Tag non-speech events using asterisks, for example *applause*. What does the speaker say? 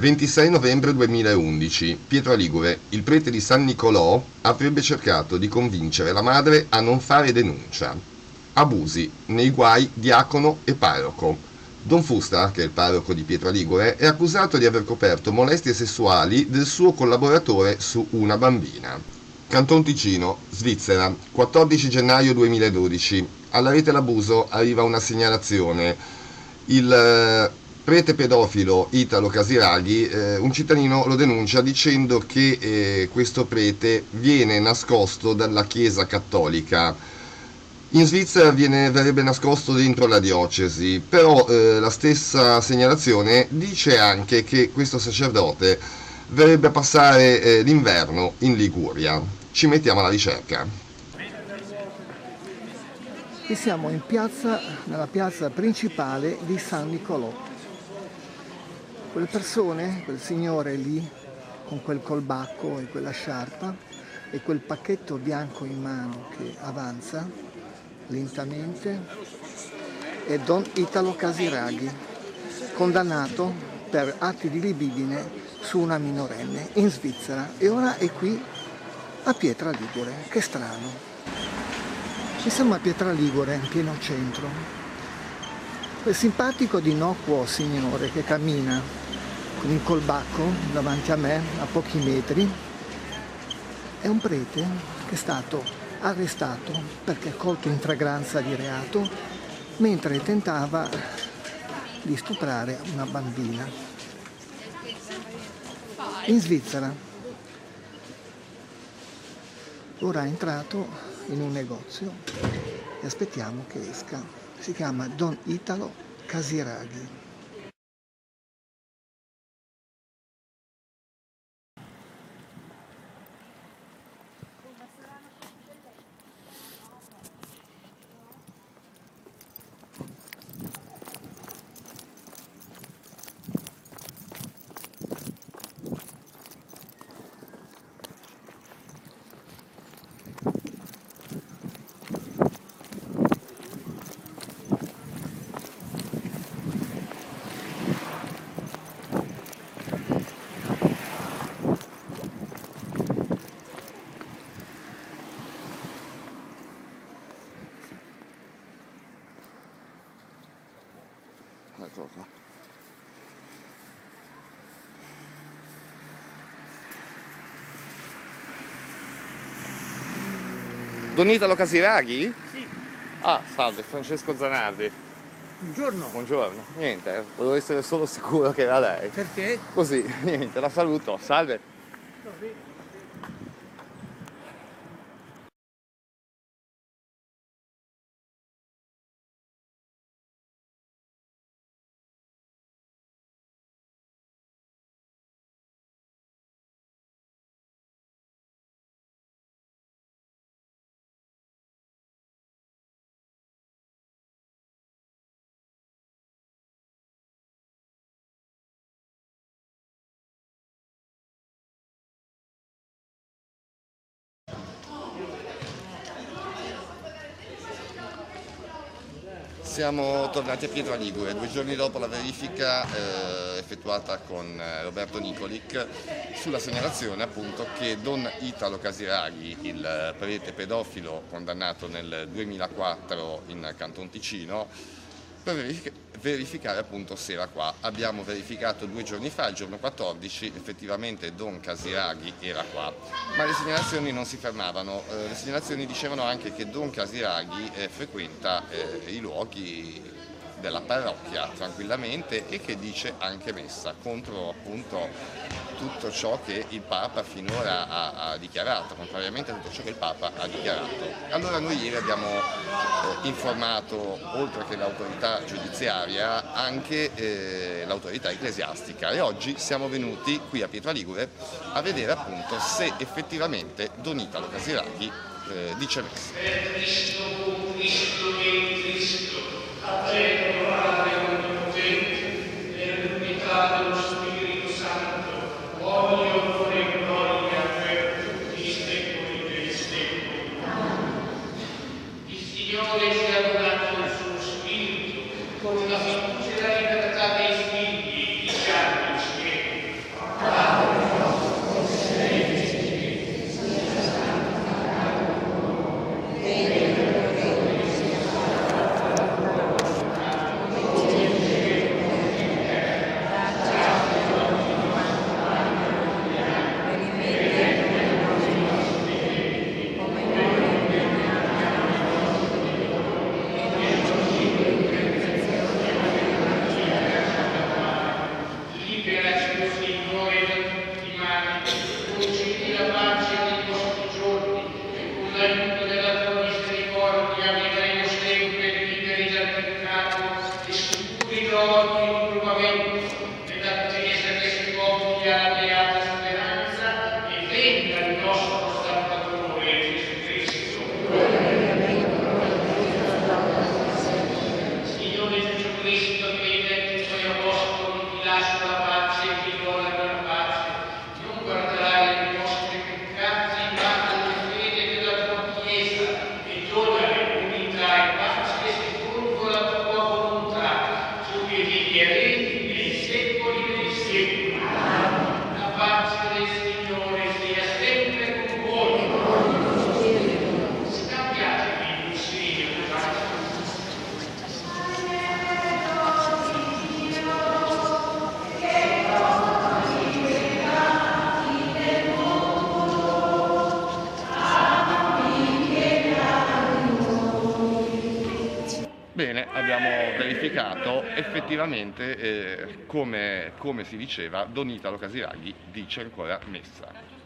26 novembre 2011. Pietro Ligure, il prete di San Nicolò, avrebbe cercato di convincere la madre a non fare denuncia. Abusi, nei guai diacono e parroco. Don Fusta, che è il parroco di Pietro Ligure, è accusato di aver coperto molestie sessuali del suo collaboratore su una bambina. Canton Ticino, Svizzera, 14 gennaio 2012. Alla rete l'abuso arriva una segnalazione. Il eh, prete pedofilo Italo Casiraghi, eh, un cittadino lo denuncia dicendo che eh, questo prete viene nascosto dalla Chiesa Cattolica. In Svizzera viene, verrebbe nascosto dentro la diocesi, però eh, la stessa segnalazione dice anche che questo sacerdote verrebbe a passare eh, l'inverno in Liguria. Ci mettiamo alla ricerca. E siamo piazza, nella piazza principale di San Nicolò. Quelle persone, quel signore lì, con quel colbacco e quella sciarpa e quel pacchetto bianco in mano che avanza lentamente, è Don Italo Casiraghi, condannato per atti di libidine su una minorenne in Svizzera e ora è qui a Pietra Ligure. Che strano. E siamo a Pietra Ligure, in pieno centro. Quel simpatico ed innocuo signore che cammina con un colbacco davanti a me a pochi metri è un prete che è stato arrestato perché colto in fragranza di reato mentre tentava di stuprare una bambina in Svizzera. Ora è entrato in un negozio e aspettiamo che esca. Si chiama Don Italo Casiraghi. Eccolo qua. Don Italo Casiraghi? Sì, Ah, salve, Francesco Zanardi. buongiorno. Buongiorno. Niente, volevo essere solo sicuro che era lei. Perché? Così, *laughs* niente, la saluto. Salve. Siamo tornati a Pietra Ligure, due giorni dopo la verifica eh, effettuata con eh, Roberto Nicolic sulla segnalazione appunto che Don Italo Casiraghi, il prete pedofilo condannato nel 2004 in Canton Ticino, per verific- verificare appunto se era qua. Abbiamo verificato due giorni fa, il giorno 14, effettivamente Don Casiraghi era qua, ma le segnalazioni non si fermavano, eh, le segnalazioni dicevano anche che Don Casiraghi eh, frequenta eh, i luoghi della parrocchia tranquillamente e che dice anche messa contro appunto tutto ciò che il Papa finora ha, ha dichiarato, contrariamente a tutto ciò che il Papa ha dichiarato. Allora noi ieri abbiamo eh, informato, oltre che l'autorità giudiziaria, anche eh, l'autorità ecclesiastica e oggi siamo venuti qui a Pietra Ligure a vedere appunto se effettivamente Don Italo Casiraghi eh, dice messa. Per *laughs* Cristo, effettivamente eh, come, come si diceva Don Italo Casiraghi dice ancora messa.